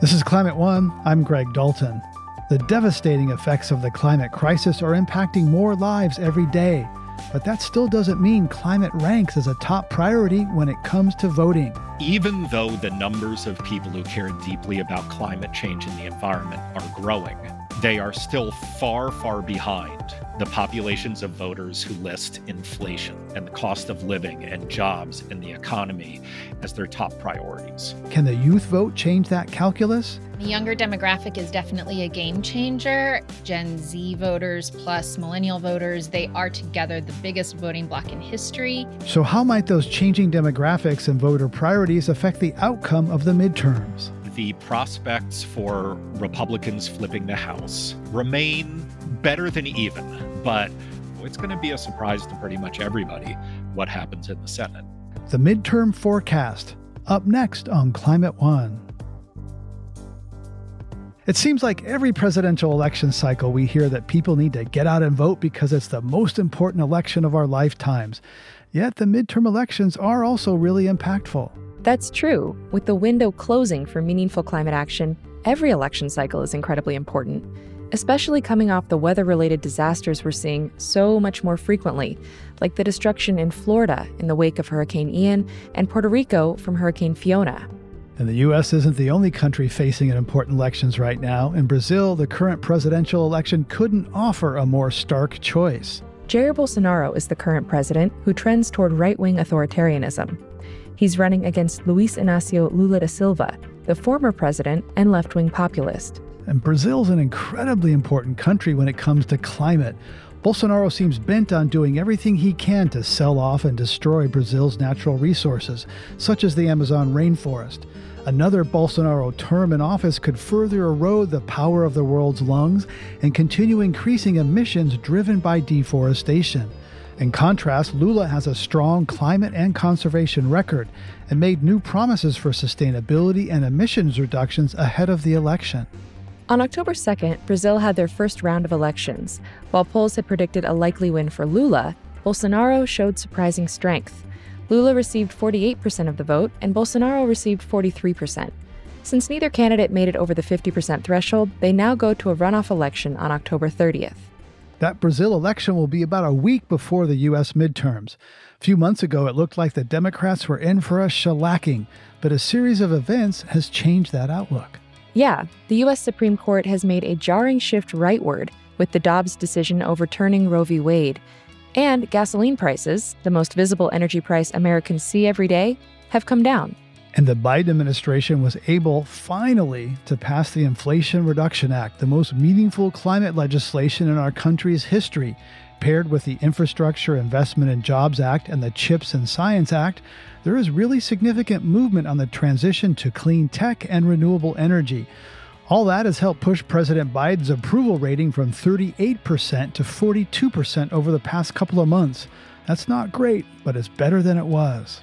This is Climate One. I'm Greg Dalton. The devastating effects of the climate crisis are impacting more lives every day, but that still doesn't mean climate ranks as a top priority when it comes to voting. Even though the numbers of people who care deeply about climate change and the environment are growing, they are still far, far behind the populations of voters who list inflation and the cost of living and jobs and the economy as their top priorities. Can the youth vote change that calculus? The younger demographic is definitely a game changer. Gen Z voters plus millennial voters, they are together the biggest voting bloc in history. So, how might those changing demographics and voter priorities affect the outcome of the midterms? The prospects for Republicans flipping the House remain better than even, but it's going to be a surprise to pretty much everybody what happens in the Senate. The midterm forecast, up next on Climate One. It seems like every presidential election cycle, we hear that people need to get out and vote because it's the most important election of our lifetimes. Yet the midterm elections are also really impactful. That's true. With the window closing for meaningful climate action, every election cycle is incredibly important, especially coming off the weather related disasters we're seeing so much more frequently, like the destruction in Florida in the wake of Hurricane Ian and Puerto Rico from Hurricane Fiona. And the U.S. isn't the only country facing an important elections right now. In Brazil, the current presidential election couldn't offer a more stark choice. Jair Bolsonaro is the current president who trends toward right wing authoritarianism. He's running against Luiz Inacio Lula da Silva, the former president and left wing populist. And Brazil's an incredibly important country when it comes to climate. Bolsonaro seems bent on doing everything he can to sell off and destroy Brazil's natural resources, such as the Amazon rainforest. Another Bolsonaro term in office could further erode the power of the world's lungs and continue increasing emissions driven by deforestation. In contrast, Lula has a strong climate and conservation record and made new promises for sustainability and emissions reductions ahead of the election. On October 2nd, Brazil had their first round of elections. While polls had predicted a likely win for Lula, Bolsonaro showed surprising strength. Lula received 48% of the vote, and Bolsonaro received 43%. Since neither candidate made it over the 50% threshold, they now go to a runoff election on October 30th. That Brazil election will be about a week before the U.S. midterms. A few months ago, it looked like the Democrats were in for a shellacking, but a series of events has changed that outlook. Yeah, the U.S. Supreme Court has made a jarring shift rightward with the Dobbs decision overturning Roe v. Wade. And gasoline prices, the most visible energy price Americans see every day, have come down. And the Biden administration was able finally to pass the Inflation Reduction Act, the most meaningful climate legislation in our country's history. Paired with the Infrastructure Investment and Jobs Act and the CHIPS and Science Act, there is really significant movement on the transition to clean tech and renewable energy. All that has helped push President Biden's approval rating from 38% to 42% over the past couple of months. That's not great, but it's better than it was.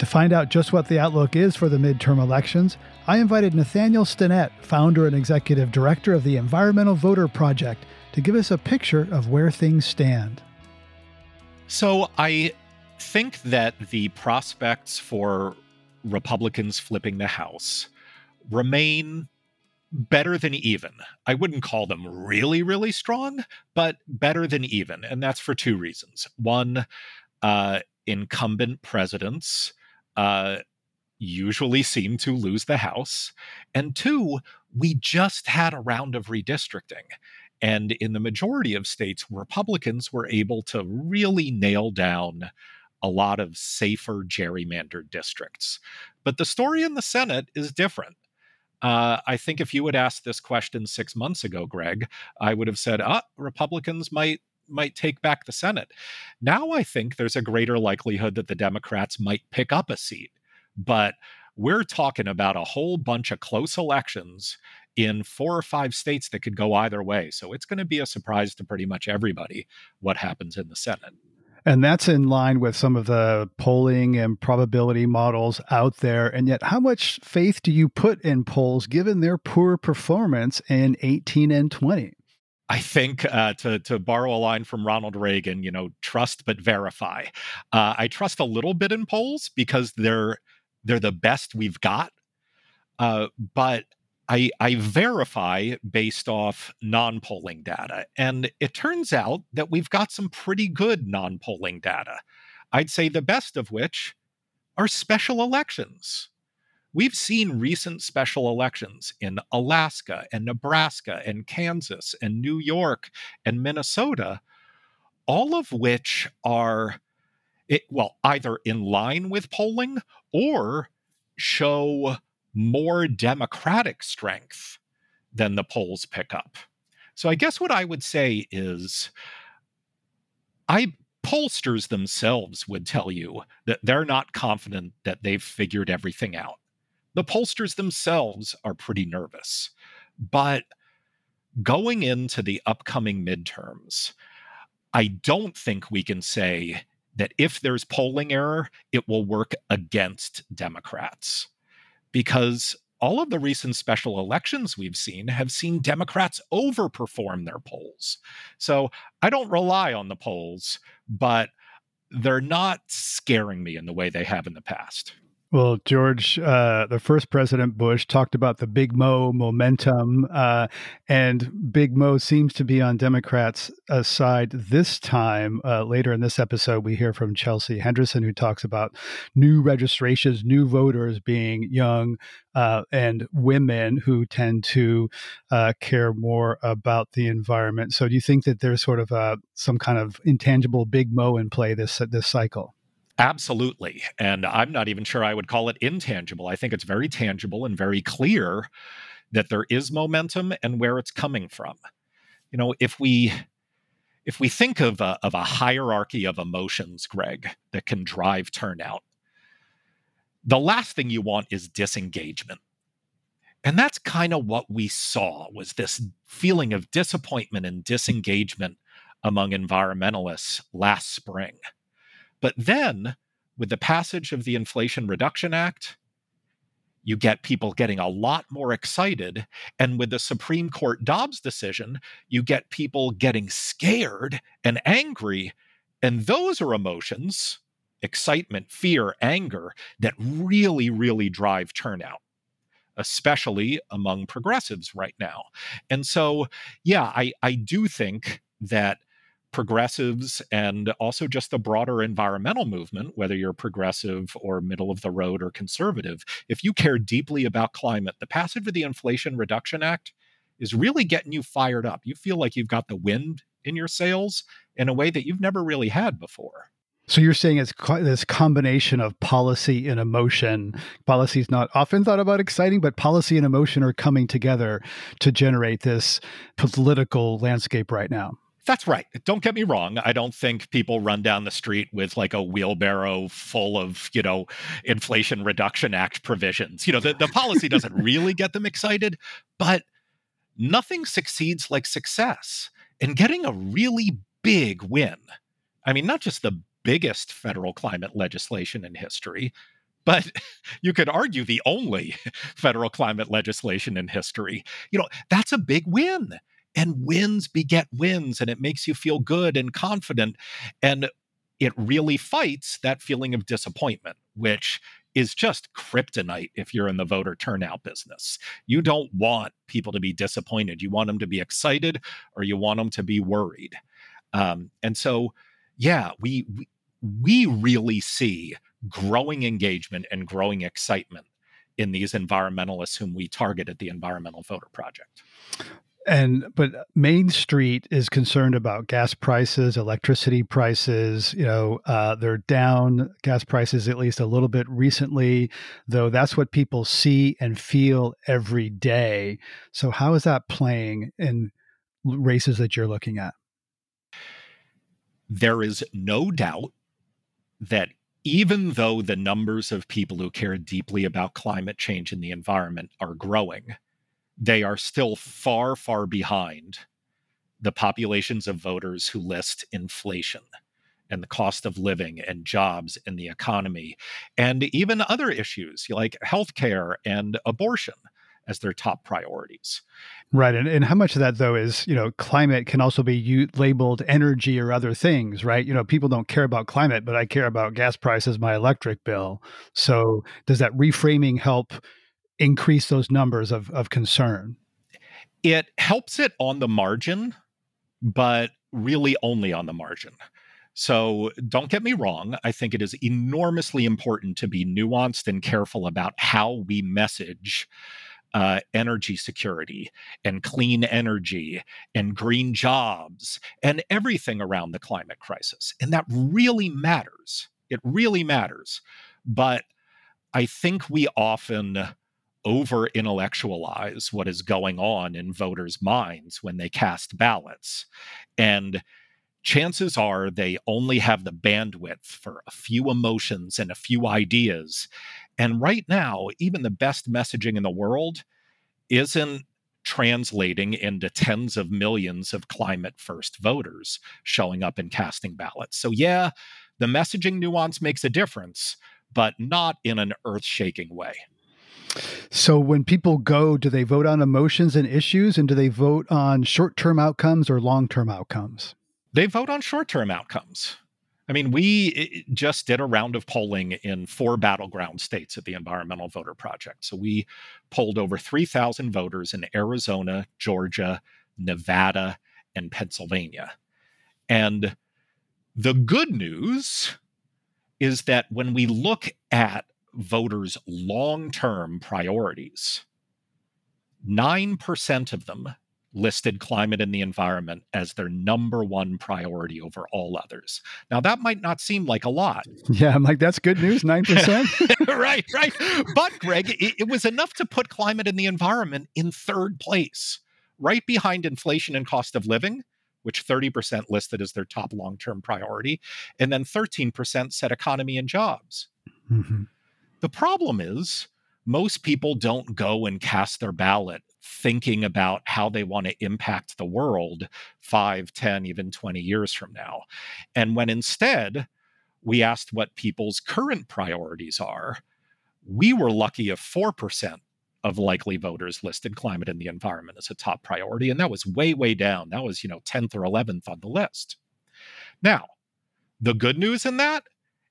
To find out just what the outlook is for the midterm elections, I invited Nathaniel Stinnett, founder and executive director of the Environmental Voter Project, to give us a picture of where things stand. So I think that the prospects for Republicans flipping the House remain better than even. I wouldn't call them really, really strong, but better than even. And that's for two reasons. One, uh, incumbent presidents uh, usually seem to lose the House. And two, we just had a round of redistricting. And in the majority of states, Republicans were able to really nail down a lot of safer gerrymandered districts. But the story in the Senate is different. Uh, I think if you had asked this question six months ago, Greg, I would have said, "Ah, Republicans might might take back the Senate." Now I think there's a greater likelihood that the Democrats might pick up a seat, but we're talking about a whole bunch of close elections in four or five states that could go either way. So it's going to be a surprise to pretty much everybody what happens in the Senate. And that's in line with some of the polling and probability models out there. And yet, how much faith do you put in polls given their poor performance in 18 and 20? I think uh, to to borrow a line from Ronald Reagan, you know, trust but verify. Uh, I trust a little bit in polls because they're they're the best we've got, uh, but I, I verify based off non polling data. And it turns out that we've got some pretty good non polling data. I'd say the best of which are special elections. We've seen recent special elections in Alaska and Nebraska and Kansas and New York and Minnesota, all of which are, it, well, either in line with polling or show more democratic strength than the polls pick up. So I guess what I would say is I pollsters themselves would tell you that they're not confident that they've figured everything out. The pollsters themselves are pretty nervous. But going into the upcoming midterms, I don't think we can say that if there's polling error, it will work against Democrats. Because all of the recent special elections we've seen have seen Democrats overperform their polls. So I don't rely on the polls, but they're not scaring me in the way they have in the past. Well, George, uh, the first President Bush talked about the Big Mo momentum, uh, and Big Mo seems to be on Democrats' uh, side this time. Uh, later in this episode, we hear from Chelsea Henderson, who talks about new registrations, new voters being young uh, and women who tend to uh, care more about the environment. So, do you think that there's sort of a, some kind of intangible Big Mo in play this this cycle? Absolutely. And I'm not even sure I would call it intangible. I think it's very tangible and very clear that there is momentum and where it's coming from. You know, if we if we think of a, of a hierarchy of emotions, Greg, that can drive turnout, the last thing you want is disengagement. And that's kind of what we saw was this feeling of disappointment and disengagement among environmentalists last spring. But then, with the passage of the Inflation Reduction Act, you get people getting a lot more excited. And with the Supreme Court Dobbs decision, you get people getting scared and angry. And those are emotions excitement, fear, anger that really, really drive turnout, especially among progressives right now. And so, yeah, I, I do think that progressives and also just the broader environmental movement, whether you're progressive or middle of the road or conservative, if you care deeply about climate, the passage of the Inflation Reduction Act is really getting you fired up. You feel like you've got the wind in your sails in a way that you've never really had before. So you're saying it's this combination of policy and emotion. Policy is not often thought about exciting, but policy and emotion are coming together to generate this political landscape right now. That's right. Don't get me wrong. I don't think people run down the street with like a wheelbarrow full of, you know, Inflation Reduction Act provisions. You know, the, the policy doesn't really get them excited, but nothing succeeds like success. And getting a really big win. I mean, not just the biggest federal climate legislation in history, but you could argue the only federal climate legislation in history. You know, that's a big win and wins beget wins and it makes you feel good and confident and it really fights that feeling of disappointment which is just kryptonite if you're in the voter turnout business. You don't want people to be disappointed. You want them to be excited or you want them to be worried. Um, and so, yeah, we, we we really see growing engagement and growing excitement in these environmentalists whom we target at the Environmental Voter Project. And but Main Street is concerned about gas prices, electricity prices. You know, uh, they're down gas prices at least a little bit recently, though. That's what people see and feel every day. So, how is that playing in races that you're looking at? There is no doubt that even though the numbers of people who care deeply about climate change and the environment are growing they are still far, far behind the populations of voters who list inflation and the cost of living and jobs and the economy and even other issues like healthcare and abortion as their top priorities. Right. And, and how much of that, though, is, you know, climate can also be u- labeled energy or other things, right? You know, people don't care about climate, but I care about gas prices, my electric bill. So does that reframing help increase those numbers of, of concern? It helps it on the margin, but really only on the margin. So don't get me wrong. I think it is enormously important to be nuanced and careful about how we message uh, energy security and clean energy and green jobs and everything around the climate crisis. And that really matters. It really matters. But I think we often over intellectualize what is going on in voters' minds when they cast ballots. And chances are they only have the bandwidth for a few emotions and a few ideas. And right now, even the best messaging in the world isn't translating into tens of millions of climate first voters showing up and casting ballots. So, yeah, the messaging nuance makes a difference, but not in an earth shaking way. So, when people go, do they vote on emotions and issues, and do they vote on short term outcomes or long term outcomes? They vote on short term outcomes. I mean, we just did a round of polling in four battleground states at the Environmental Voter Project. So we polled over 3,000 voters in Arizona, Georgia, Nevada, and Pennsylvania. And the good news is that when we look at voters' long term priorities, 9% of them listed climate and the environment as their number one priority over all others. Now, that might not seem like a lot. Yeah, I'm like, that's good news, 9%. right, right. But, Greg, it, it, was enough to put climate and the environment in third place, right behind inflation and cost of living, which 30% listed as their top long term priority, and then 13% said economy and jobs. Mm-hmm. The problem is, most people don't go and cast their ballot thinking about how they want to impact the world 5, 10, even 20 years from now. And when instead we asked what people's current priorities are, we were lucky if 4% of likely voters listed climate and the environment as a top priority. And that was way, way down. That was, you know, 10th or 11th on the list. Now, the good news in that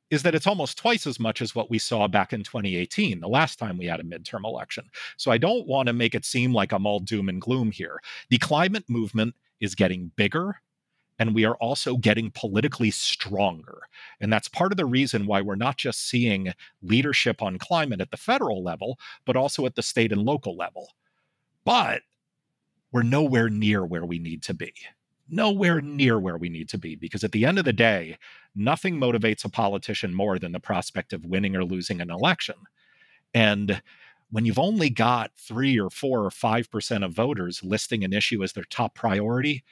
is that it's almost twice as much as what we saw back in 2018, the last time we had a midterm election. So I don't want to make it seem like I'm all doom and gloom here. The climate movement is getting bigger. And we are also getting politically stronger. And that's part of the reason why we're not just seeing leadership on climate at the federal level, but also at the state and local level. But we're nowhere near where we need to be nowhere near where we need to be because at the end of the day, nothing motivates a politician more than the prospect of winning or losing an election. And when you've only got three or four or five percent of voters listing an issue as their top priority,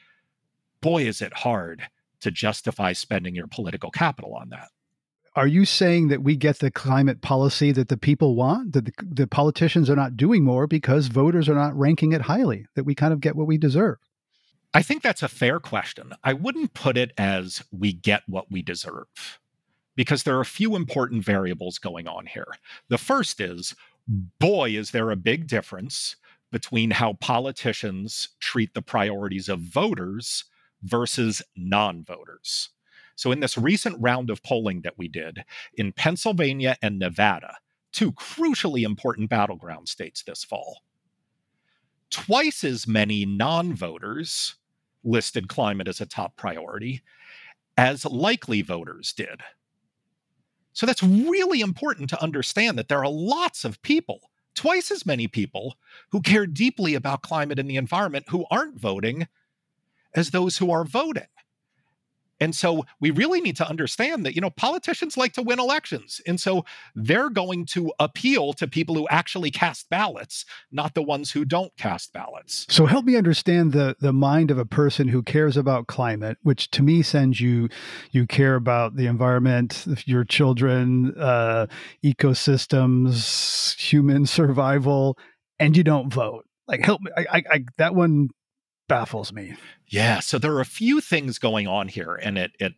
boy, is it hard to justify spending your political capital on that. Are you saying that we get the climate policy that the people want, that the, the politicians are not doing more because voters are not ranking it highly, that we kind of get what we deserve? I think that's a fair question. I wouldn't put it as we get what we deserve because there are a few important variables going on here. The first is boy, is there a big difference between how politicians treat the priorities of voters versus non voters. So, in this recent round of polling that we did in Pennsylvania and Nevada, two crucially important battleground states this fall, twice as many non voters listed climate as a top priority as likely voters did. So that's really important to understand that there are lots of people, twice as many people, who care deeply about climate and the environment who aren't voting as those who are voting. And so we really need to understand that, you know, politicians like to win elections. And so they're going to appeal to people who actually cast ballots, not the ones who don't cast ballots. So help me understand the the mind of a person who cares about climate, which to me sends you you care about the environment, your children, uh, ecosystems, human survival, and you don't vote. Like help me I, I, I that one baffles me. Yeah, so there are a few things going on here, and it it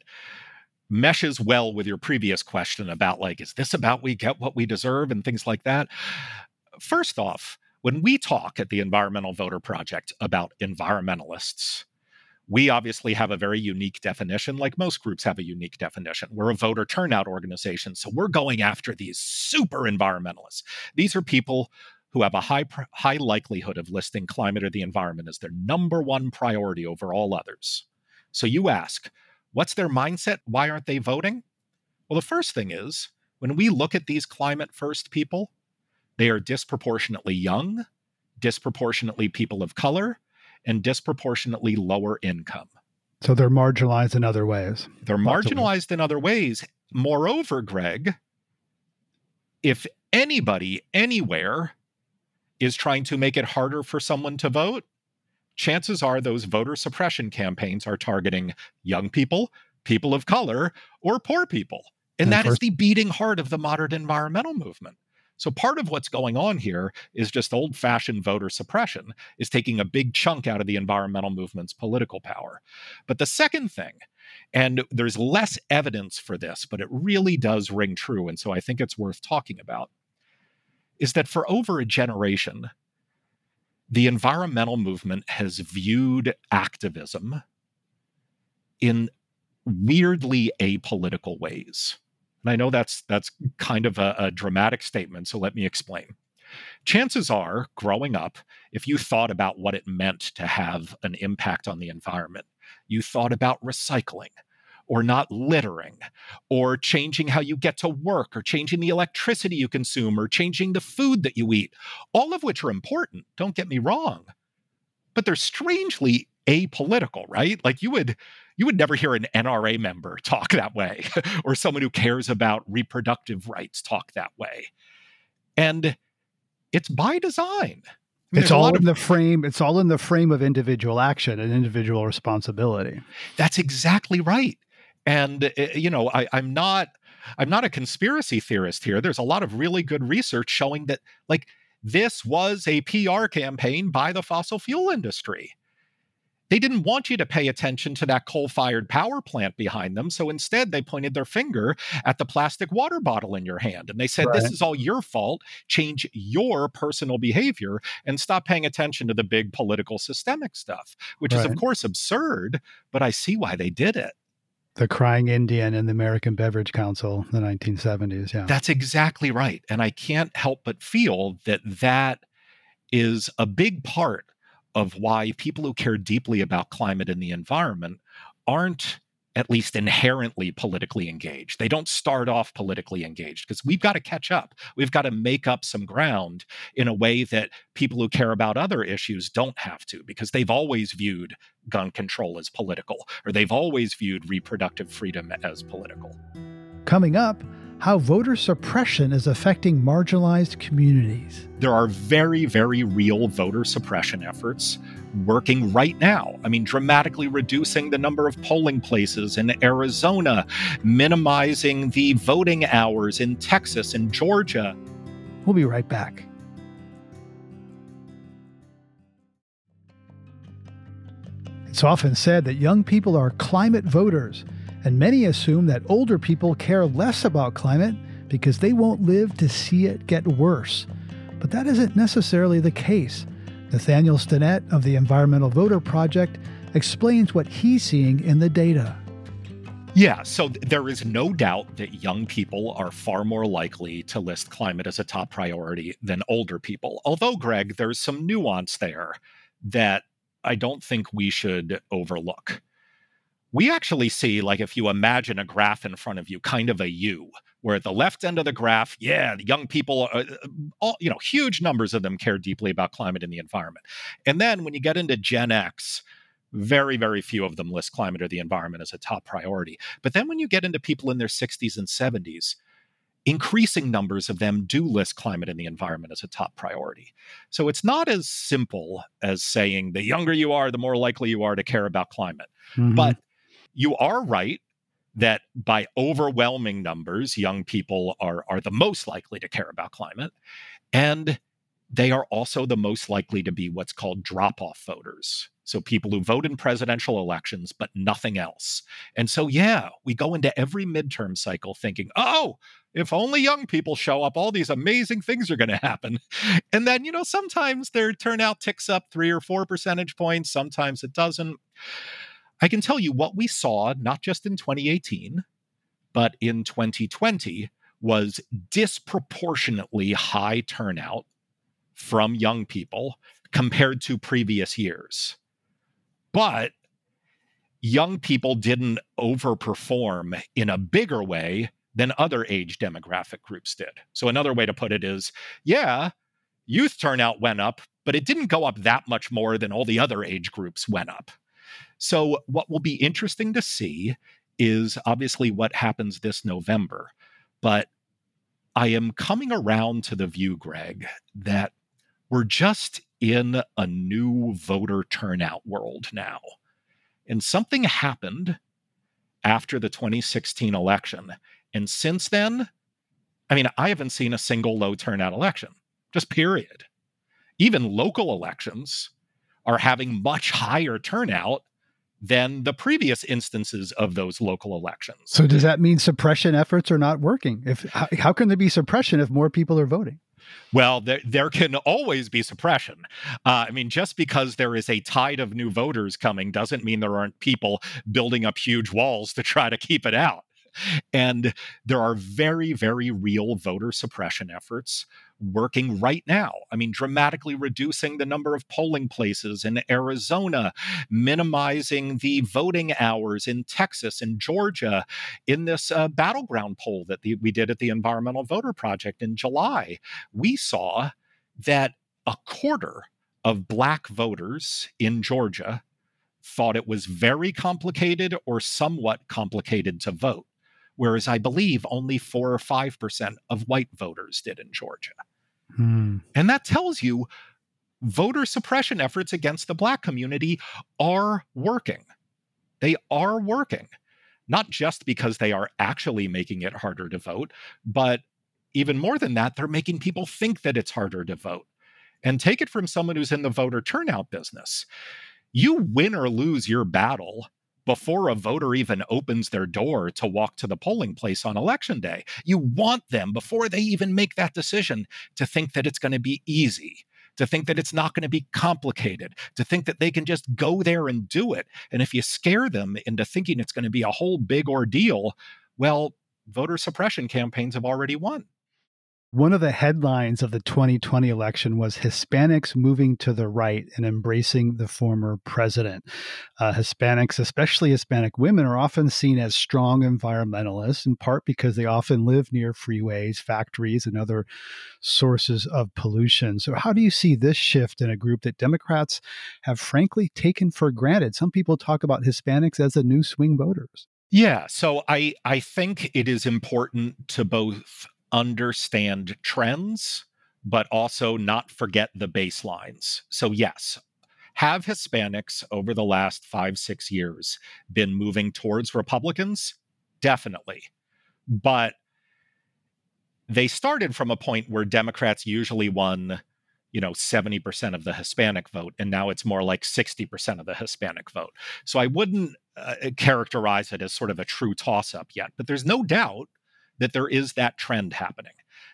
meshes well with your previous question about like, is this about we get what we deserve and things like that? First off, when we talk at the Environmental Voter Project about environmentalists, we obviously have a very unique definition, like most groups have a unique definition. We're a voter turnout organization, so we're going after these super environmentalists. These are people who have a high high likelihood of listing climate or the environment as their number one priority over all others. So you ask, what's their mindset? Why aren't they voting? Well, the first thing is when we look at these climate first people, they are disproportionately young, disproportionately people of color, and disproportionately lower income. So they're marginalized in other ways. They're marginalized in other ways. Moreover, Greg, if anybody anywhere is trying to make it harder for someone to vote, chances are those voter suppression campaigns are targeting young people, people of color, or poor people. And, and that is the beating heart of the modern environmental movement. So part of what's going on here is just old fashioned voter suppression, is taking a big chunk out of the environmental movement's political power. But the second thing, and there's less evidence for this, but it really does ring true. And so I think it's worth talking about, is that for over a generation, the environmental movement has viewed activism in weirdly apolitical ways. And I know that's that's kind of a, a dramatic statement, so let me explain. Chances are, growing up, if you thought about what it meant to have an impact on the environment, you thought about recycling or not littering or changing how you get to work or changing the electricity you consume or changing the food that you eat, all of which are important, don't get me wrong. But they're strangely apolitical, right? Like you would you would never hear an NRA member talk that way or someone who cares about reproductive rights talk that way. And it's by design. I mean, it's all in of, the frame. It's all in the frame of individual action and individual responsibility. That's exactly right. And uh, you know, I, I'm not. I'm not a conspiracy theorist here. There's a lot of really good research showing that, like, this was a PR campaign by the fossil fuel industry. They didn't want you to pay attention to that coal fired power plant behind them. So instead, they pointed their finger at the plastic water bottle in your hand. And they said, right. This is all your fault. Change your personal behavior and stop paying attention to the big political systemic stuff, which right. is, of course, absurd, but I see why they did it. The crying Indian in the American Beverage Council, in the 1970s. Yeah. That's exactly right. And I can't help but feel that that is a big part of why people who care deeply about climate and the environment aren't at least inherently politically engaged. They don't start off politically engaged because we've got to catch up. We've got to make up some ground in a way that people who care about other issues don't have to because they've always viewed gun control as political or they've always viewed reproductive freedom as political. Coming up, how voter suppression is affecting marginalized communities. There are very, very real voter suppression efforts working right now. I mean, dramatically reducing the number of polling places in Arizona, minimizing the voting hours in Texas and Georgia. We'll be right back. It's often said that young people are climate voters and many assume that older people care less about climate because they won't live to see it get worse. But that isn't necessarily the case. Nathaniel Stinnett of the Environmental Voter Project explains what he's seeing in the data. Yeah, so there is no doubt that young people are far more likely to list climate as a top priority than older people. Although, Greg, there's some nuance there that I don't think we should overlook we actually see like if you imagine a graph in front of you kind of a u where at the left end of the graph yeah the young people are, uh, all you know huge numbers of them care deeply about climate and the environment and then when you get into gen x very very few of them list climate or the environment as a top priority but then when you get into people in their 60s and 70s increasing numbers of them do list climate and the environment as a top priority. So it's not as simple as saying the younger you are, the more likely you are to care about climate. Mm-hmm. But you are right that by overwhelming numbers, young people are, are the most likely to care about climate. And they are also the most likely to be what's called drop off voters. So people who vote in presidential elections, but nothing else. And so, yeah, we go into every midterm cycle thinking, oh, if only young people show up, all these amazing things are going to happen. And then, you know, sometimes their turnout ticks up three or four percentage points, sometimes it doesn't. I can tell you what we saw, not just in 2018, but in 2020, was disproportionately high turnout from young people compared to previous years. But young people didn't overperform in a bigger way than other age demographic groups did. So, another way to put it is yeah, youth turnout went up, but it didn't go up that much more than all the other age groups went up. So, what will be interesting to see is obviously what happens this November. But I am coming around to the view, Greg, that we're just in a new voter turnout world now. And something happened after the 2016 election. And since then, I mean, I haven't seen a single low turnout election, just period. Even local elections are having much higher turnout than the previous instances of those local elections. So does that mean suppression efforts are not working? If how, how can there be suppression if more people are voting? Well, there, there can always be suppression. Uh, I mean, just because there is a tide of new voters coming doesn't mean there aren't people building up huge walls to try to keep it out. And there are very, very real voter suppression efforts working right now. I mean, dramatically reducing the number of polling places in Arizona, minimizing the voting hours in Texas and Georgia in this uh, battleground poll that the, we did at the Environmental Voter Project in July. We saw that a quarter of black voters in Georgia thought it was very complicated or somewhat complicated to vote whereas I believe only 4 or 5% of white voters did in Georgia. Hmm. And that tells you voter suppression efforts against the black community are working. They are working, not just because they are actually making it harder to vote, but even more than that, they're making people think that it's harder to vote. And take it from someone who's in the voter turnout business. You win or lose your battle before a voter even opens their door to walk to the polling place on election day. You want them, before they even make that decision, to think that it's going to be easy, to think that it's not going to be complicated, to think that they can just go there and do it. And if you scare them into thinking it's going to be a whole big ordeal, well, voter suppression campaigns have already won. One of the headlines of the 2020 election was Hispanics moving to the right and embracing the former president. Uh, Hispanics, especially Hispanic women, are often seen as strong environmentalists, in part because they often live near freeways, factories, and other sources of pollution. So, how do you see this shift in a group that Democrats have frankly taken for granted? Some people talk about Hispanics as the new swing voters. Yeah, so I I think it is important to both understand trends, but also not forget the baselines. So, yes, have Hispanics over the last five, six years been moving towards Republicans? Definitely. But they started from a point where Democrats usually won, you know, 70% of the Hispanic vote, and now it's more like 60% of the Hispanic vote. So I wouldn't uh, characterize it as sort of a true toss up yet, but there's no doubt that there is that trend happening.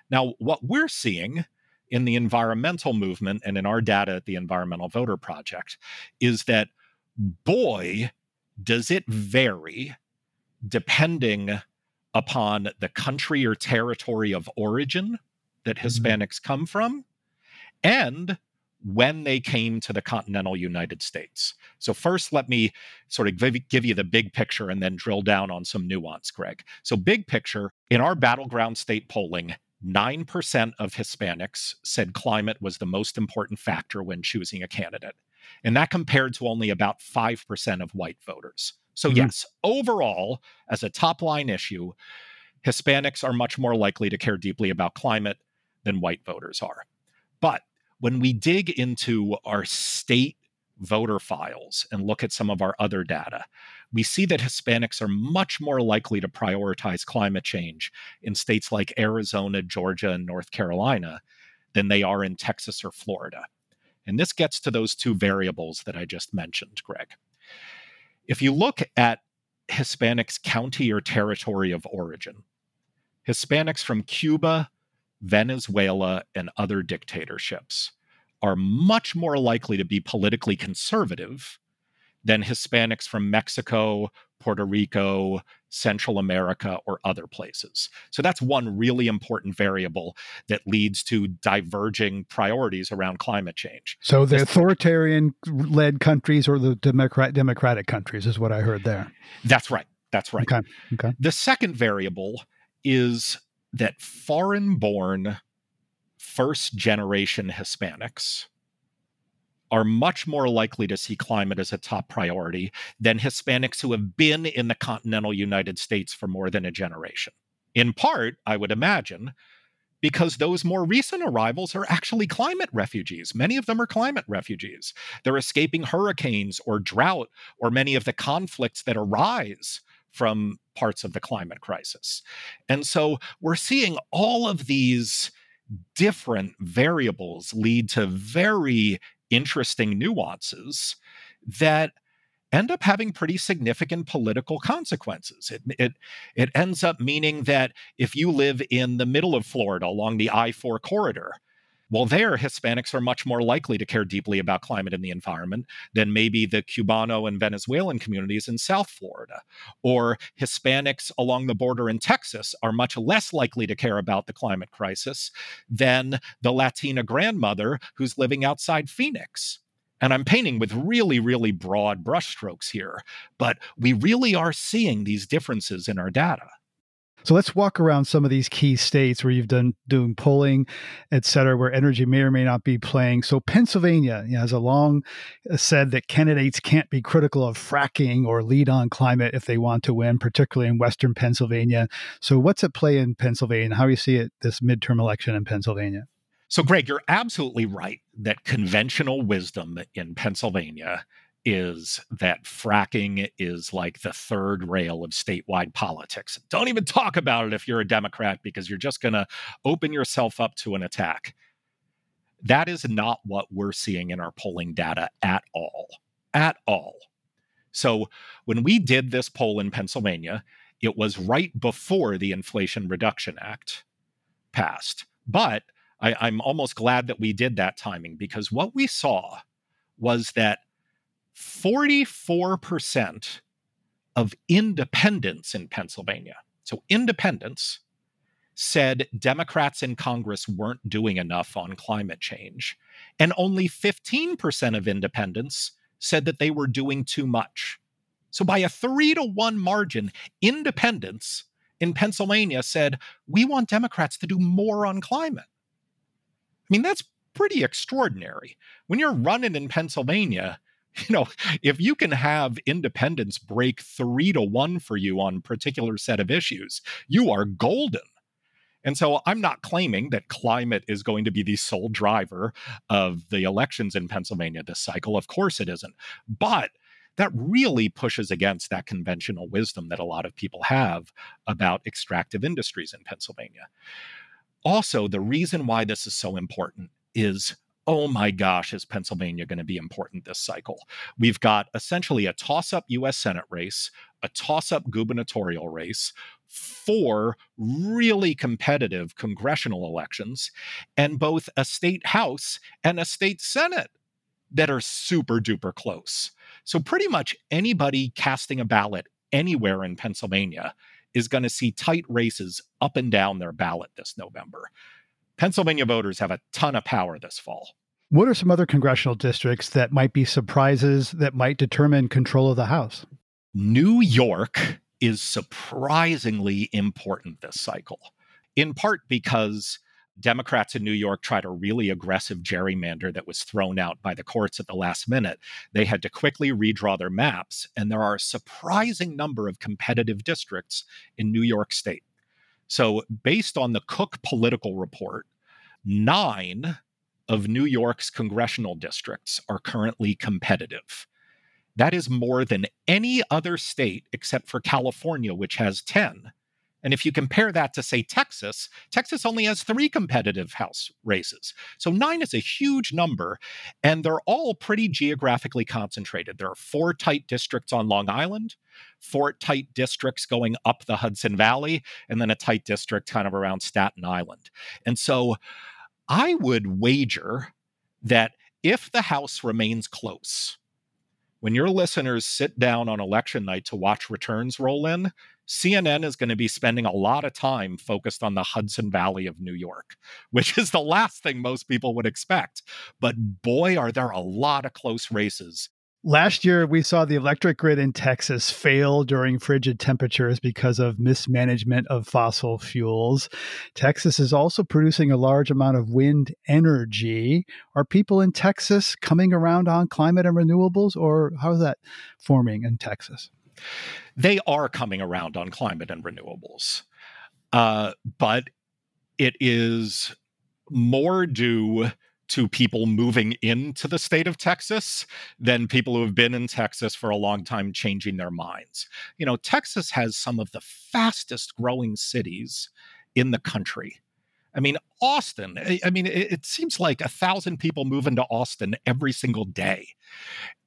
Now, what we're seeing in the environmental movement and in our data at the Environmental Voter Project is that, boy, does it vary depending upon the country or territory of origin that mm-hmm. Hispanics come from and when they came to the continental United States. So, first, let me sort of give, you the big picture and then drill down on some nuance, Greg. So, big picture in our battleground state polling, 9% of Hispanics said climate was the most important factor when choosing a candidate. And that compared to only about 5% of white voters. So, mm-hmm. yes, overall, as a top line issue, Hispanics are much more likely to care deeply about climate than white voters are. But when we dig into our state voter files and look at some of our other data, we see that Hispanics are much more likely to prioritize climate change in states like Arizona, Georgia, and North Carolina than they are in Texas or Florida. And this gets to those two variables that I just mentioned, Greg. If you look at Hispanics' county or territory of origin, Hispanics from Cuba, Venezuela, and other dictatorships are much more likely to be politically conservative than Hispanics from Mexico, Puerto Rico, Central America, or other places. So that's one really important variable that leads to diverging priorities around climate change. So the authoritarian led countries or the Democrat democratic countries is what I heard there. That's right. That's right. Okay. Okay. The second variable is that foreign born first generation Hispanics are much more likely to see climate as a top priority than Hispanics who have been in the continental United States for more than a generation. In part, I would imagine, because those more recent arrivals are actually climate refugees. Many of them are climate refugees. They're escaping hurricanes or drought or many of the conflicts that arise from parts of the climate crisis. And so we're seeing all of these different variables lead to very interesting nuances that end up having pretty significant political consequences. It, it, it ends up meaning that if you live in the middle of Florida along the I 4 corridor, well, there, Hispanics are much more likely to care deeply about climate and the environment than maybe the Cubano and Venezuelan communities in South Florida. Or Hispanics along the border in Texas are much less likely to care about the climate crisis than the Latina grandmother who's living outside Phoenix. And I'm painting with really, really broad brushstrokes here, but we really are seeing these differences in our data. So let's walk around some of these key states where you've done doing polling, et cetera, where energy may or may not be playing. So Pennsylvania you know, has a long uh, said that candidates can't be critical of fracking or lead on climate if they want to win, particularly in Western Pennsylvania. So what's at play in Pennsylvania? How do you see it this midterm election in Pennsylvania? So, Greg, you're absolutely right that conventional wisdom in Pennsylvania is that fracking is like the third rail of statewide politics. Don't even talk about it if you're a Democrat because you're just going to open yourself up to an attack. That is not what we're seeing in our polling data at all. At all. So when we did this poll in Pennsylvania, it was right before the Inflation Reduction Act passed. But I, am almost glad that we did that timing because what we saw was that 44% of independents in Pennsylvania, so independents, said Democrats in Congress weren't doing enough on climate change. And only 15% of independents said that they were doing too much. So, by a three to one margin, independents in Pennsylvania said, We want Democrats to do more on climate. I mean, that's pretty extraordinary. When you're running in Pennsylvania, you know, if you can have independents break three to one for you on particular set of issues, you are golden. And so I'm not claiming that climate is going to be the sole driver of the elections in Pennsylvania this cycle. Of course it isn't. But that really pushes against that conventional wisdom that a lot of people have about extractive industries in Pennsylvania. Also, the reason why this is so important is oh my gosh, is Pennsylvania going to be important this cycle? We've got essentially a toss up US Senate race, a toss up gubernatorial race, four really competitive congressional elections, and both a state House and a state Senate that are super duper close. So, pretty much anybody casting a ballot anywhere in Pennsylvania is going to see tight races up and down their ballot this November. Pennsylvania voters have a ton of power this fall. What are some other congressional districts that might be surprises that might determine control of the House? New York is surprisingly important this cycle, in part because Democrats in New York tried a really aggressive gerrymander that was thrown out by the courts at the last minute. They had to quickly redraw their maps, and there are a surprising number of competitive districts in New York State. So, based on the Cook political report, nine of New York's congressional districts are currently competitive. That is more than any other state except for California, which has 10. And if you compare that to, say, Texas, Texas only has three competitive House races. So nine is a huge number, and they're all pretty geographically concentrated. There are four tight districts on Long Island, four tight districts going up the Hudson Valley, and then a tight district kind of around Staten Island. And so I would wager that if the House remains close, when your listeners sit down on election night to watch returns roll in, CNN is going to be spending a lot of time focused on the Hudson Valley of New York, which is the last thing most people would expect. But boy, are there a lot of close races Last year, we saw the electric grid in Texas fail during frigid temperatures because of mismanagement of fossil fuels. Texas is also producing a large amount of wind energy. Are people in Texas coming around on climate and renewables, or how is that forming in Texas? They are coming around on climate and renewables. Uh, but it is more due to people moving into the state of Texas than people who have been in Texas for a long time changing their minds. You know, Texas has some of the fastest growing cities in the country. I mean, Austin, I mean, it, it seems like a thousand people move into Austin every single day.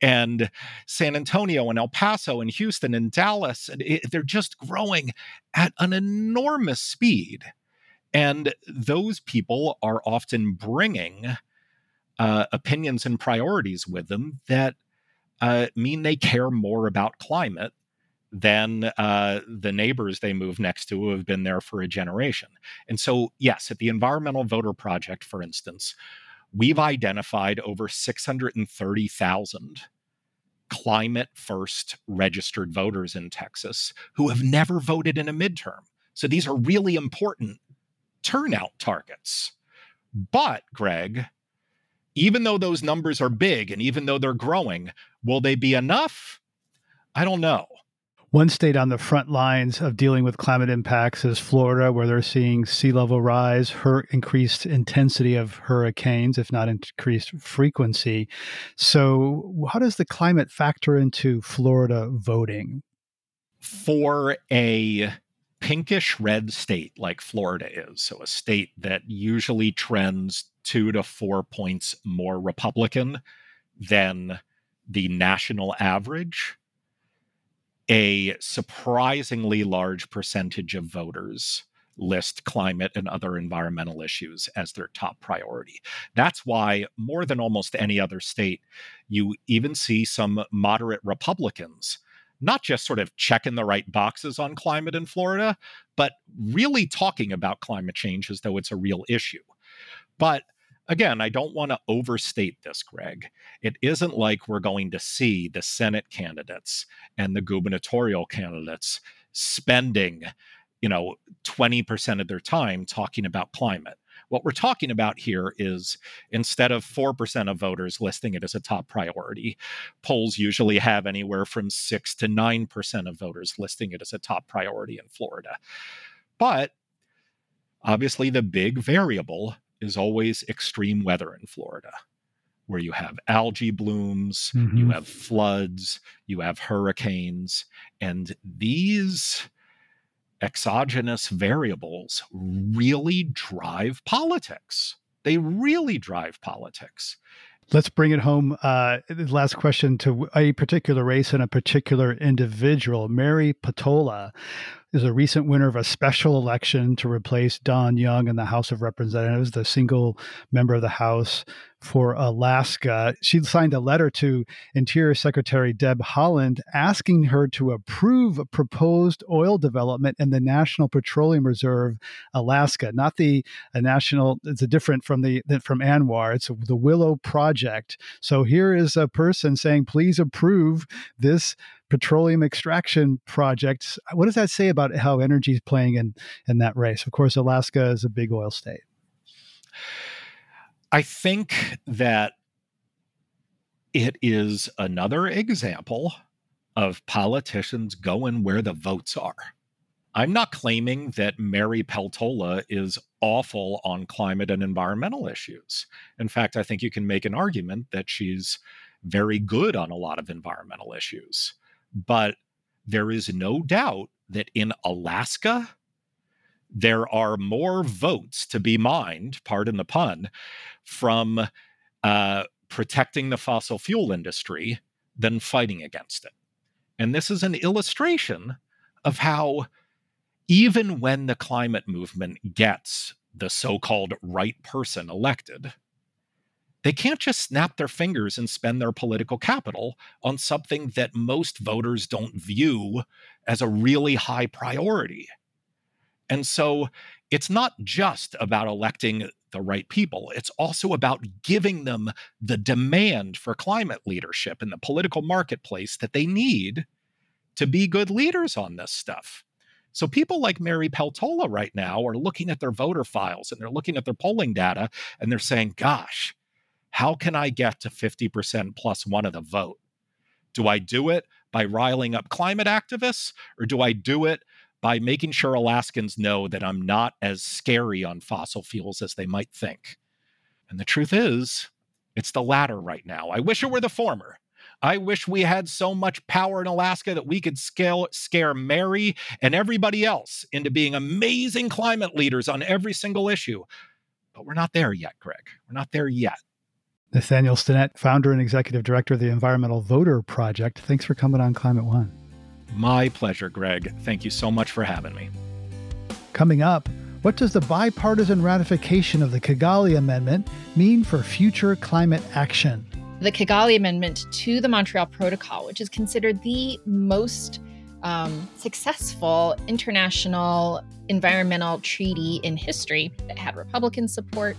And San Antonio and El Paso and Houston and Dallas, it, they're just growing at an enormous speed. And those people are often bringing uh, opinions and priorities with them that uh, mean they care more about climate than uh, the neighbors they move next to who have been there for a generation. And so, yes, at the Environmental Voter Project, for instance, we've identified over 630,000 climate first registered voters in Texas who have never voted in a midterm. So these are really important turnout targets. But, Greg, even though those numbers are big and even though they're growing, will they be enough? I don't know. One state on the front lines of dealing with climate impacts is Florida, where they're seeing sea level rise, her increased intensity of hurricanes, if not increased frequency. So, how does the climate factor into Florida voting? For a pinkish red state like Florida is, so a state that usually trends two to four points more Republican than the national average, a surprisingly large percentage of voters list climate and other environmental issues as their top priority. That's why, more than almost any other state, you even see some moderate Republicans not just sort of checking the right boxes on climate in Florida, but really talking about climate change as though it's a real issue. But again, I don't want to overstate this, Greg. It isn't like we're going to see the Senate candidates and the gubernatorial candidates spending, you know, 20% of their time talking about climate. What we're talking about here is instead of 4% of voters listing it as a top priority, polls usually have anywhere from 6 to 9% of voters listing it as a top priority in Florida. But obviously, the big variable is always extreme weather in Florida where you have algae blooms, mm-hmm. you have floods, you have hurricanes, and these exogenous variables really drive politics. They really drive politics. Let's bring it home. Uh, last question to a particular race and a particular individual. Mary Peltola is a recent winner of a special election to replace Don Young in the House of Representatives, the single member of the House for Alaska. She signed a letter to Interior Secretary Deb Haaland asking her to approve proposed oil development in the National Petroleum Reserve, Alaska. Not the national. It's a different from the from ANWR. It's the Willow Project. So here is a person saying, "Please approve this." Petroleum extraction projects. What does that say about how energy is playing in in that race? Of course, Alaska is a big oil state. I think that it is another example of politicians going where the votes are. I'm not claiming that Mary Peltola is awful on climate and environmental issues. In fact, I think you can make an argument that she's very good on a lot of environmental issues. But there is no doubt that in Alaska, there are more votes to be mined, pardon the pun, from uh, protecting the fossil fuel industry than fighting against it. And this is an illustration of how, even when the climate movement gets the so called right person elected, they can't just snap their fingers and spend their political capital on something that most voters don't view as a really high priority. And so it's not just about electing the right people, it's also about giving them the demand for climate leadership in the political marketplace that they need to be good leaders on this stuff. So people like Mary Peltola right now are looking at their voter files and they're looking at their polling data and they're saying, gosh, how can I get to 50% plus one of the vote? Do I do it by riling up climate activists or do I do it by making sure Alaskans know that I'm not as scary on fossil fuels as they might think. And the truth is, it's the latter right now. I wish it were the former. I wish we had so much power in Alaska that we could scale, scare Mary and everybody else into being amazing climate leaders on every single issue. But we're not there yet, Greg. We're not there yet. Nathaniel Stinnett, founder and executive director of the Environmental Voter Project. Thanks for coming on Climate One. My pleasure, Greg. Thank you so much for having me. Coming up, what does the bipartisan ratification of the Kigali Amendment mean for future climate action? The Kigali Amendment to the Montreal Protocol, which is considered the most um, successful international environmental treaty in history that had Republican support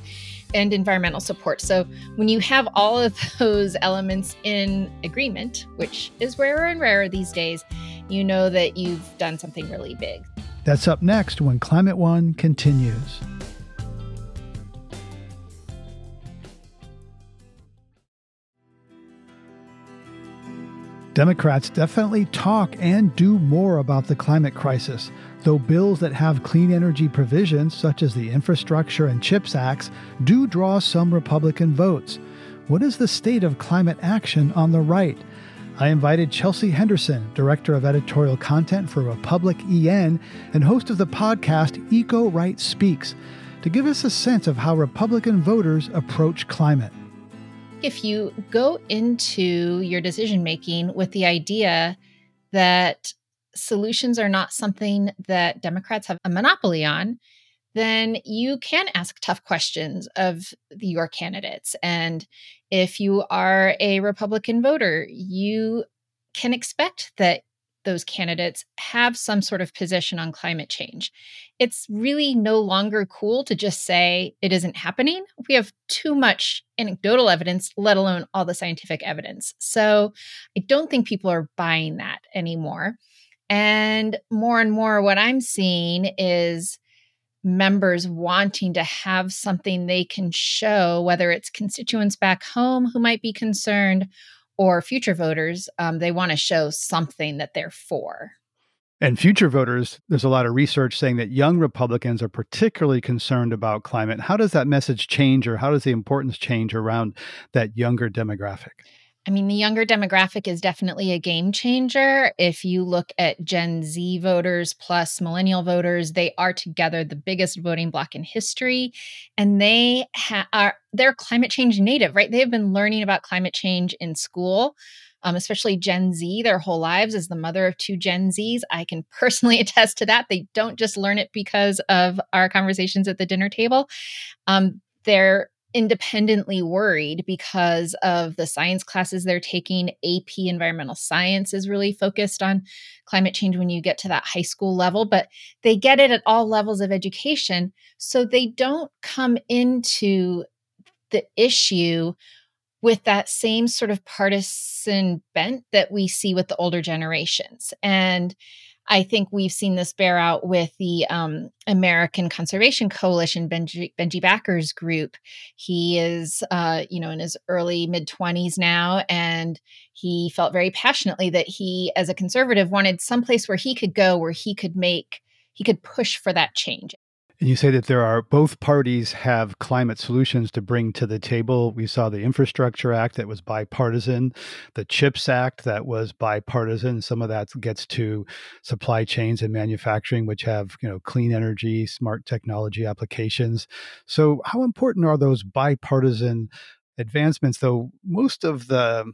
and environmental support. So when you have all of those elements in agreement, which is rarer and rarer these days, you know that you've done something really big. That's up next when Climate One continues. Democrats definitely talk and do more about the climate crisis, though bills that have clean energy provisions, such as the Infrastructure and CHIPS Acts, do draw some Republican votes. What is the state of climate action on the right? I invited Chelsea Henderson, Director of Editorial Content for Republic EN and host of the podcast Eco Right Speaks, to give us a sense of how Republican voters approach climate. If you go into your decision making with the idea that solutions are not something that Democrats have a monopoly on, then you can ask tough questions of your candidates. And if you are a Republican voter, you can expect that those candidates have some sort of position on climate change. It's really no longer cool to just say it isn't happening. We have too much anecdotal evidence, let alone all the scientific evidence. So I don't think people are buying that anymore. And more and more, what I'm seeing is members wanting to have something they can show, whether it's constituents back home who might be concerned or future voters, um, they want to show something that they're for. And future voters, there's a lot of research saying that young Republicans are particularly concerned about climate. How does that message change, or how does the importance change around that younger demographic? I mean, the younger demographic is definitely a game changer. If you look at Gen Z voters plus millennial voters, they are together the biggest voting bloc in history, and they ha- are they're climate change native, right? They have been learning about climate change in school. Um, especially Gen Z, their whole lives as the mother of two Gen Zs. I can personally attest to that. They don't just learn it because of our conversations at the dinner table. Um, they're independently worried because of the science classes they're taking. AP environmental science is really focused on climate change when you get to that high school level, but they get it at all levels of education. So they don't come into the issue with that same sort of partisan bent that we see with the older generations. And I think we've seen this bear out with the um, American Conservation Coalition, Benji, Benji Backer's group. He is, uh, you know, in his early mid 20s now, and he felt very passionately that he, as a conservative, wanted someplace where he could go where he could make, he could push for that change. And you say that there are both parties have climate solutions to bring to the table. We saw the Infrastructure Act that was bipartisan, the CHIPS Act that was bipartisan. Some of that gets to supply chains and manufacturing, which have you know clean energy, smart technology applications. So, how important are those bipartisan advancements? Though most of the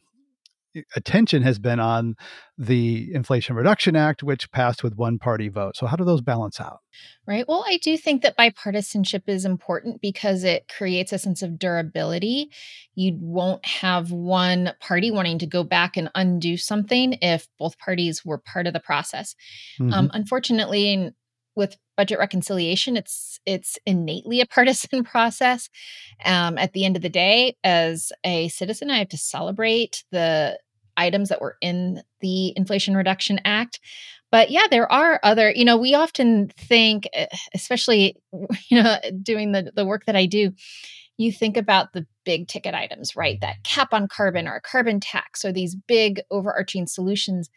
attention has been on the Inflation Reduction Act, which passed with one party vote. So, how do those balance out? Right. Well, I do think that bipartisanship is important because it creates a sense of durability. You won't have one party wanting to go back and undo something if both parties were part of the process. Um, mm-hmm. Um, unfortunately, with budget reconciliation it's it's innately a partisan process. Um, at the end of the day as a citizen i have to celebrate the items that were in the inflation reduction act. But yeah there are other you know we often think eh, especially you know doing the, the work that i do you think about the big ticket items right? That cap on carbon or a carbon tax or these big overarching solutions.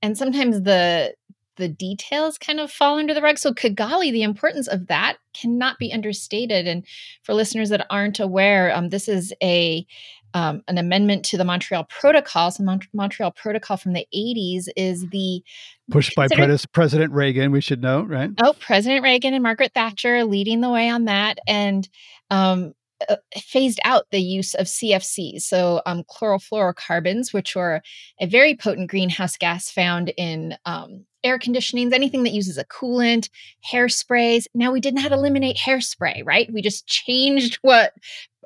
And sometimes the the details kind of fall under the rug. So Kigali, the importance of that cannot be understated. And for listeners that aren't aware, um, this is a um, an amendment to the Montreal Protocol. So Mon- Montreal Protocol from the 80s is the pushed by President Reagan. We should know, right? Oh, President Reagan and Margaret Thatcher leading the way on that, and um, uh, phased out the use of CFCs, so um, chlorofluorocarbons, which were a very potent greenhouse gas found in um, air conditionings, anything that uses a coolant, hairsprays. Now we didn't have to eliminate hairspray, right? We just changed what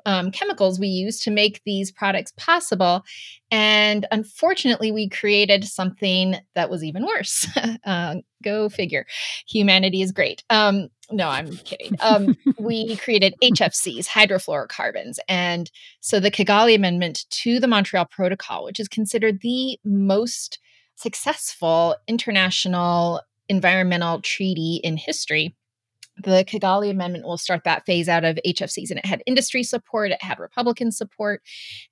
um, chemicals we use to make these products possible. And unfortunately, we created something that was even worse. uh, go figure. Humanity is great. Um, no, I'm kidding. Um, we created HFCs, hydrofluorocarbons. And so the Kigali Amendment to the Montreal Protocol, which is considered the most successful international environmental treaty in history, the Kigali Amendment will start that phase out of HFCs. And it had industry support, it had Republican support,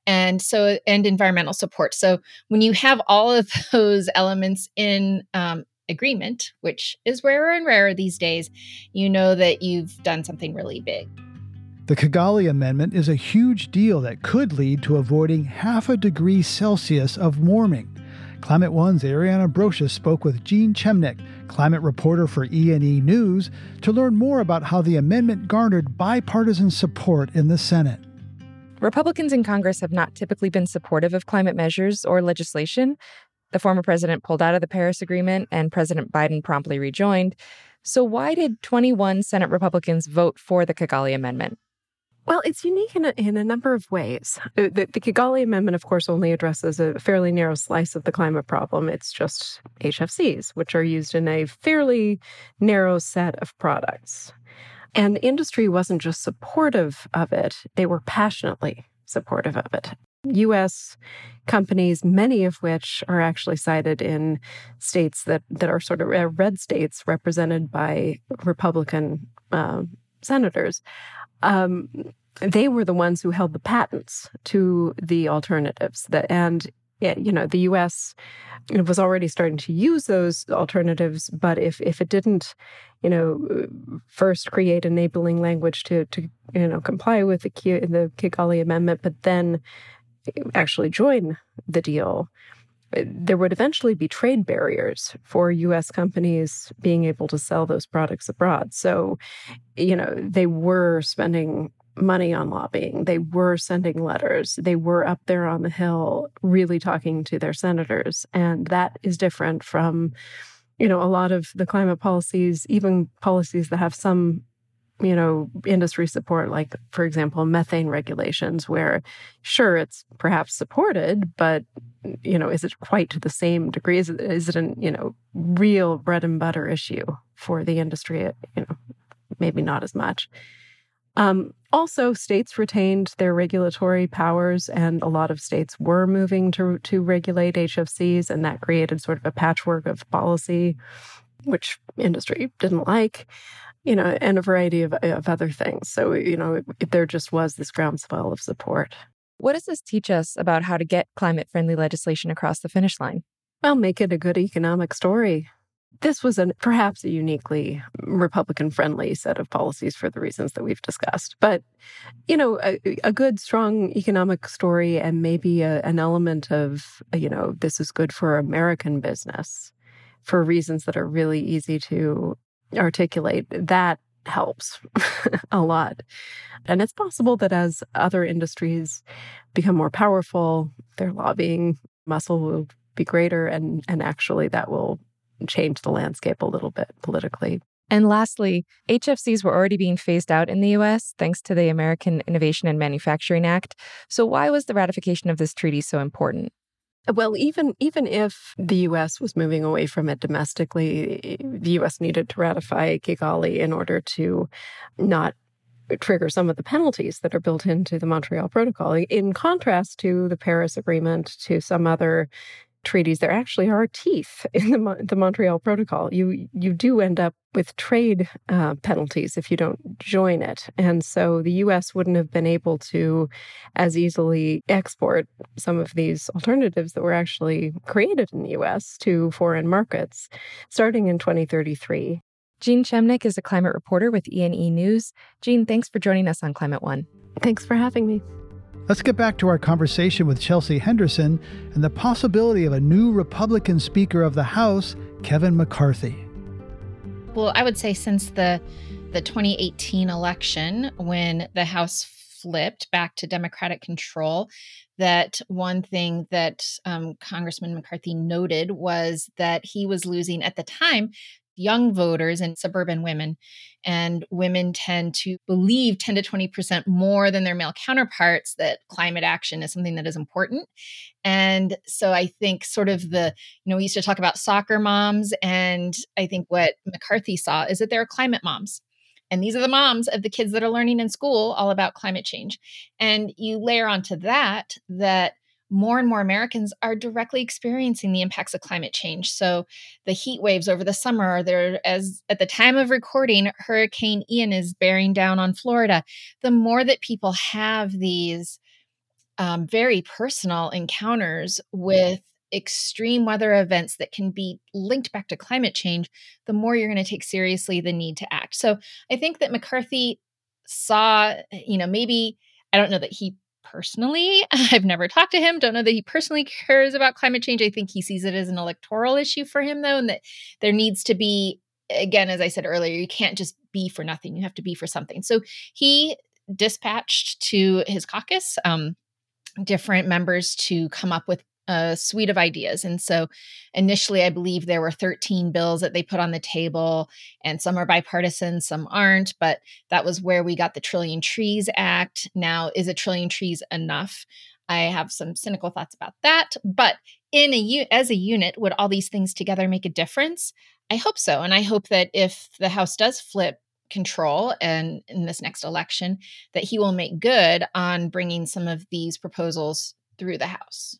and so and environmental support. So when you have all of those elements in um, agreement, which is rarer and rarer these days, you know that you've done something really big. The Kigali Amendment is a huge deal that could lead to avoiding half a degree Celsius of warming. Climate One's Ariana Brocious spoke with Jean Chemnick, climate reporter for E&E News, to learn more about how the amendment garnered bipartisan support in the Senate. Republicans in Congress have not typically been supportive of climate measures or legislation. The former president pulled out of the Paris Agreement, and President Biden promptly rejoined. So, why did 21 Senate Republicans vote for the Kigali Amendment? Well, it's unique in a, in a number of ways. The, the, the, Kigali Amendment, of course, only addresses a fairly narrow slice of the climate problem. It's just HFCs, which are used in a fairly narrow set of products. And industry wasn't just supportive of it, they were passionately supportive of it. US companies, many of which are actually sited in states that, that are sort of uh, red states represented by Republican uh, senators, um, they were the ones who held the patents to the alternatives. And you know the U.S. was already starting to use those alternatives, but if if it didn't, you know, first create enabling language to to you know comply with the the Kigali Amendment, but then actually join the deal, there would eventually be trade barriers for US companies being able to sell those products abroad. So, you know, they were spending money on lobbying. They were sending letters. They were up there on the Hill really talking to their senators. And that is different from, you know, a lot of the climate policies, even policies that have some you know, industry support, like, for example, methane regulations, where sure, it's perhaps supported, but, you know, is it quite to the same degree? Is it, is it an, you know, real bread and butter issue for the industry? You know, maybe not as much. Um, also, states retained their regulatory powers, and a lot of states were moving to, to regulate HFCs, and that created sort of a patchwork of policy, which industry didn't like you know, and a variety of, of other things. So, you know, there just was this groundswell of support. What does this teach us about how to get climate friendly legislation across the finish line? Well, make it a good economic story. This was a, perhaps a uniquely Republican friendly set of policies for the reasons that we've discussed. But, you know, a, a good, strong economic story and maybe a, an element of, you know, this is good for American business for reasons that are really easy to articulate, that helps a lot. And it's possible that as other industries become more powerful, their lobbying muscle will be greater and and actually that will change the landscape a little bit politically. And lastly, HFCs were already being phased out in the US thanks to the American Innovation and Manufacturing Act. So why was the ratification of this treaty so important? Well, even even if the U.S. was moving away from it domestically, the U.S. needed to ratify Kigali in order to not trigger some of the penalties that are built into the Montreal Protocol. In contrast to the Paris Agreement, to some other treaties, there actually are teeth in the, the Montreal Protocol. You you do end up with trade uh, penalties if you don't join it, and so the U.S. wouldn't have been able to as easily export some of these alternatives that were actually created in the U.S. to foreign markets, starting in 2033. Jean Chemnick is a climate reporter with E&E News. Jean, thanks for joining us on Climate One. Thanks for having me. Let's get back to our conversation with Chelsea Henderson and the possibility of a new Republican Speaker of the House, Kevin McCarthy. Well, I would say since the the 2018 election, when the House flipped back to Democratic control, that one thing that um, Congressman McCarthy noted was that he was losing at the time young voters and suburban women. And women tend to believe 10 to 20% more than their male counterparts that climate action is something that is important. And so I think, sort of the, you know, we used to talk about soccer moms. And I think what McCarthy saw is that there are climate moms. And these are the moms of the kids that are learning in school all about climate change. And you layer onto that that more and more Americans are directly experiencing the impacts of climate change. So the heat waves over the summer are there as at the time of recording, Hurricane Ian is bearing down on Florida. The more that people have these um, very personal encounters with extreme weather events that can be linked back to climate change, the more you're going to take seriously the need to act. So I think that McCarthy saw, you know, maybe I don't know that he personally. I've never talked to him. Don't know that he personally cares about climate change. I think he sees it as an electoral issue for him, though, and that there needs to be, again, as I said earlier, you can't just be for nothing. You have to be for something. So he dispatched to his caucus um, different members to come up with a suite of ideas. And so initially, I believe there were 13 bills that they put on the table, and some are bipartisan, some aren't. But that was where we got the Trillion Trees Act. Now, is a trillion trees enough? I have some cynical thoughts about that. But in a as a unit, would all these things together make a difference? I hope so. And I hope that if the House does flip control and in this next election, that he will make good on bringing some of these proposals through the House.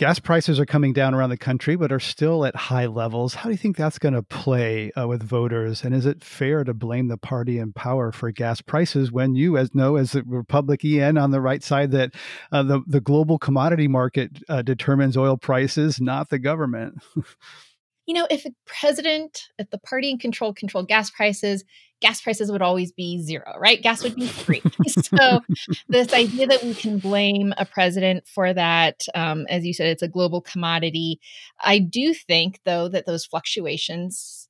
Gas prices are coming down around the country, but are still at high levels. How do you think that's going to play uh, with voters? And is it fair to blame the party in power for gas prices when you, as know, as the RepublicEN on the right side, that uh, the the global commodity market uh, determines oil prices, not the government? you know, if a president, if the party in control controlled gas prices, gas prices would always be zero, right? Gas would be free. so this idea that we can blame a president for that, um, as you said, it's a global commodity. I do think, though, that those fluctuations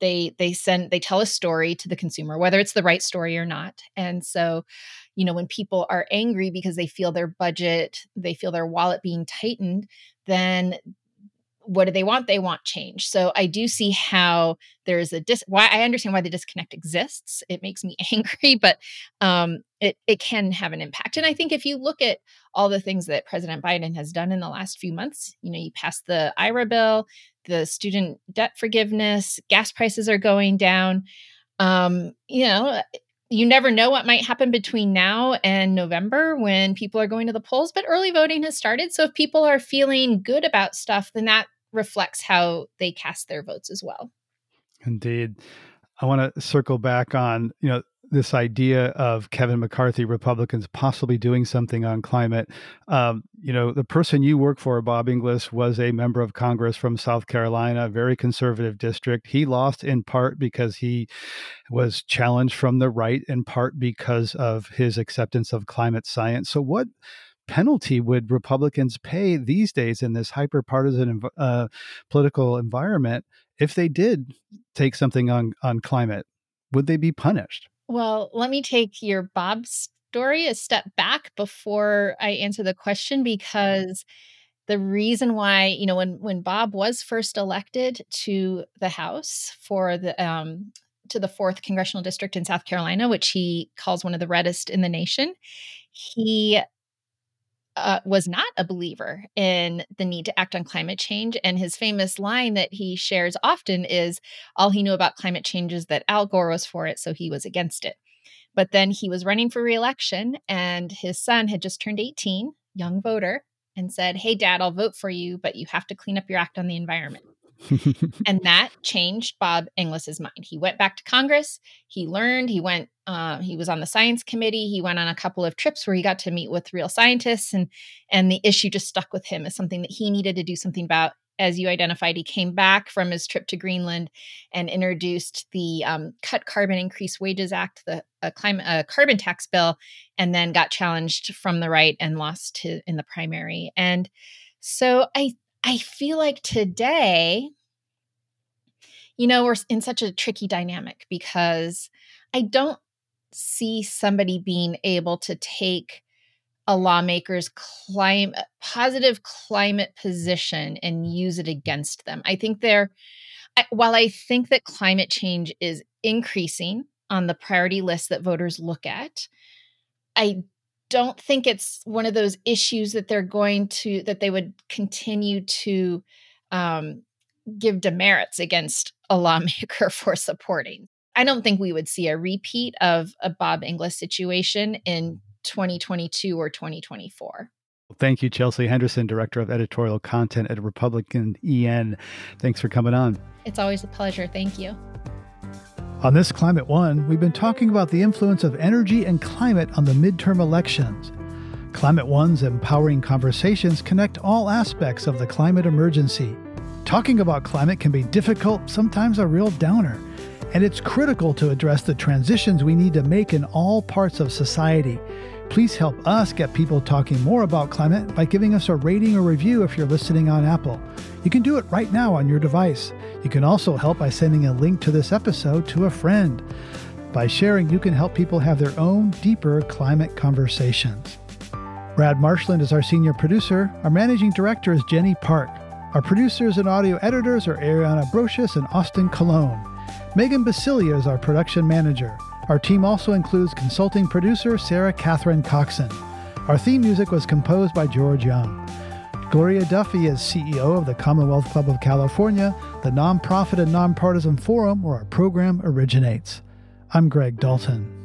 they they send they tell a story to the consumer whether it's the right story or not and so you know when people are angry because they feel their budget they feel their wallet being tightened then what do they want? They want change. So I do see how there is a dis. Why I understand why the disconnect exists. It makes me angry, but um, it it can have an impact. And I think if you look at all the things that President Biden has done in the last few months, you know, you passed the IRA bill, the student debt forgiveness, gas prices are going down. Um, you know, you never know what might happen between now and November when people are going to the polls, but early voting has started. So if people are feeling good about stuff, then that reflects how they cast their votes as well. Indeed. I want to circle back on, you know, this idea of Kevin McCarthy, Republicans possibly doing something on climate. Um, you know, the person you work for, Bob Inglis, was a member of Congress from South Carolina, very conservative district. He lost in part because he was challenged from the right, in part because of his acceptance of climate science. So, what penalty would Republicans pay these days in this hyper partisan uh, political environment if they did take something on, on climate? Would they be punished? Well, let me take your Bob story a step back before I answer the question because the reason why, you know, when when Bob was first elected to the House for the um, to the fourth congressional district in South Carolina, which he calls one of the reddest in the nation, he uh, was not a believer in the need to act on climate change. And his famous line that he shares often is all he knew about climate change is that Al Gore was for it, so he was against it. But then he was running for reelection, and his son had just turned 18, young voter, and said, Hey, dad, I'll vote for you, but you have to clean up your act on the environment. and that changed Bob Inglis's mind. He went back to Congress. He learned. He went. Uh, he was on the science committee. He went on a couple of trips where he got to meet with real scientists, and and the issue just stuck with him as something that he needed to do something about. As you identified, he came back from his trip to Greenland and introduced the um, Cut Carbon Increase Wages Act, the climate a carbon tax bill, and then got challenged from the right and lost to, in the primary. And so I I feel like today, you know, we're in such a tricky dynamic because I don't see somebody being able to take a lawmaker's climate uh, positive climate position and use it against them. I think they're while I think that climate change is increasing on the priority list that voters look at, I don't think it's one of those issues that they're going to that they would continue to um, give demerits against a lawmaker for supporting. I don't think we would see a repeat of a Bob Inglis situation in 2022 or 2024. Thank you, Chelsea Henderson, Director of Editorial Content at Republican EN. Thanks for coming on. It's always a pleasure. Thank you. On this Climate One, we've been talking about the influence of energy and climate on the midterm elections. Climate One's empowering conversations connect all aspects of the climate emergency. Talking about climate can be difficult, sometimes a real downer, and it's critical to address the transitions we need to make in all parts of society. Please help us get people talking more about climate by giving us a rating or review if you're listening on Apple. You can do it right now on your device. You can also help by sending a link to this episode to a friend. By sharing, you can help people have their own deeper climate conversations. Brad Marshland is our senior producer. Our managing director is Jenny Park. Our producers and audio editors are Ariana Brocious and Austin Colón. Megan Biscieglia is our production manager. Our team also includes consulting producer Sarah Catherine Coxon. Our theme music was composed by George Young. Gloria Duffy is CEO of the Commonwealth Club of California, the nonprofit and nonpartisan forum where our program originates. I'm Greg Dalton.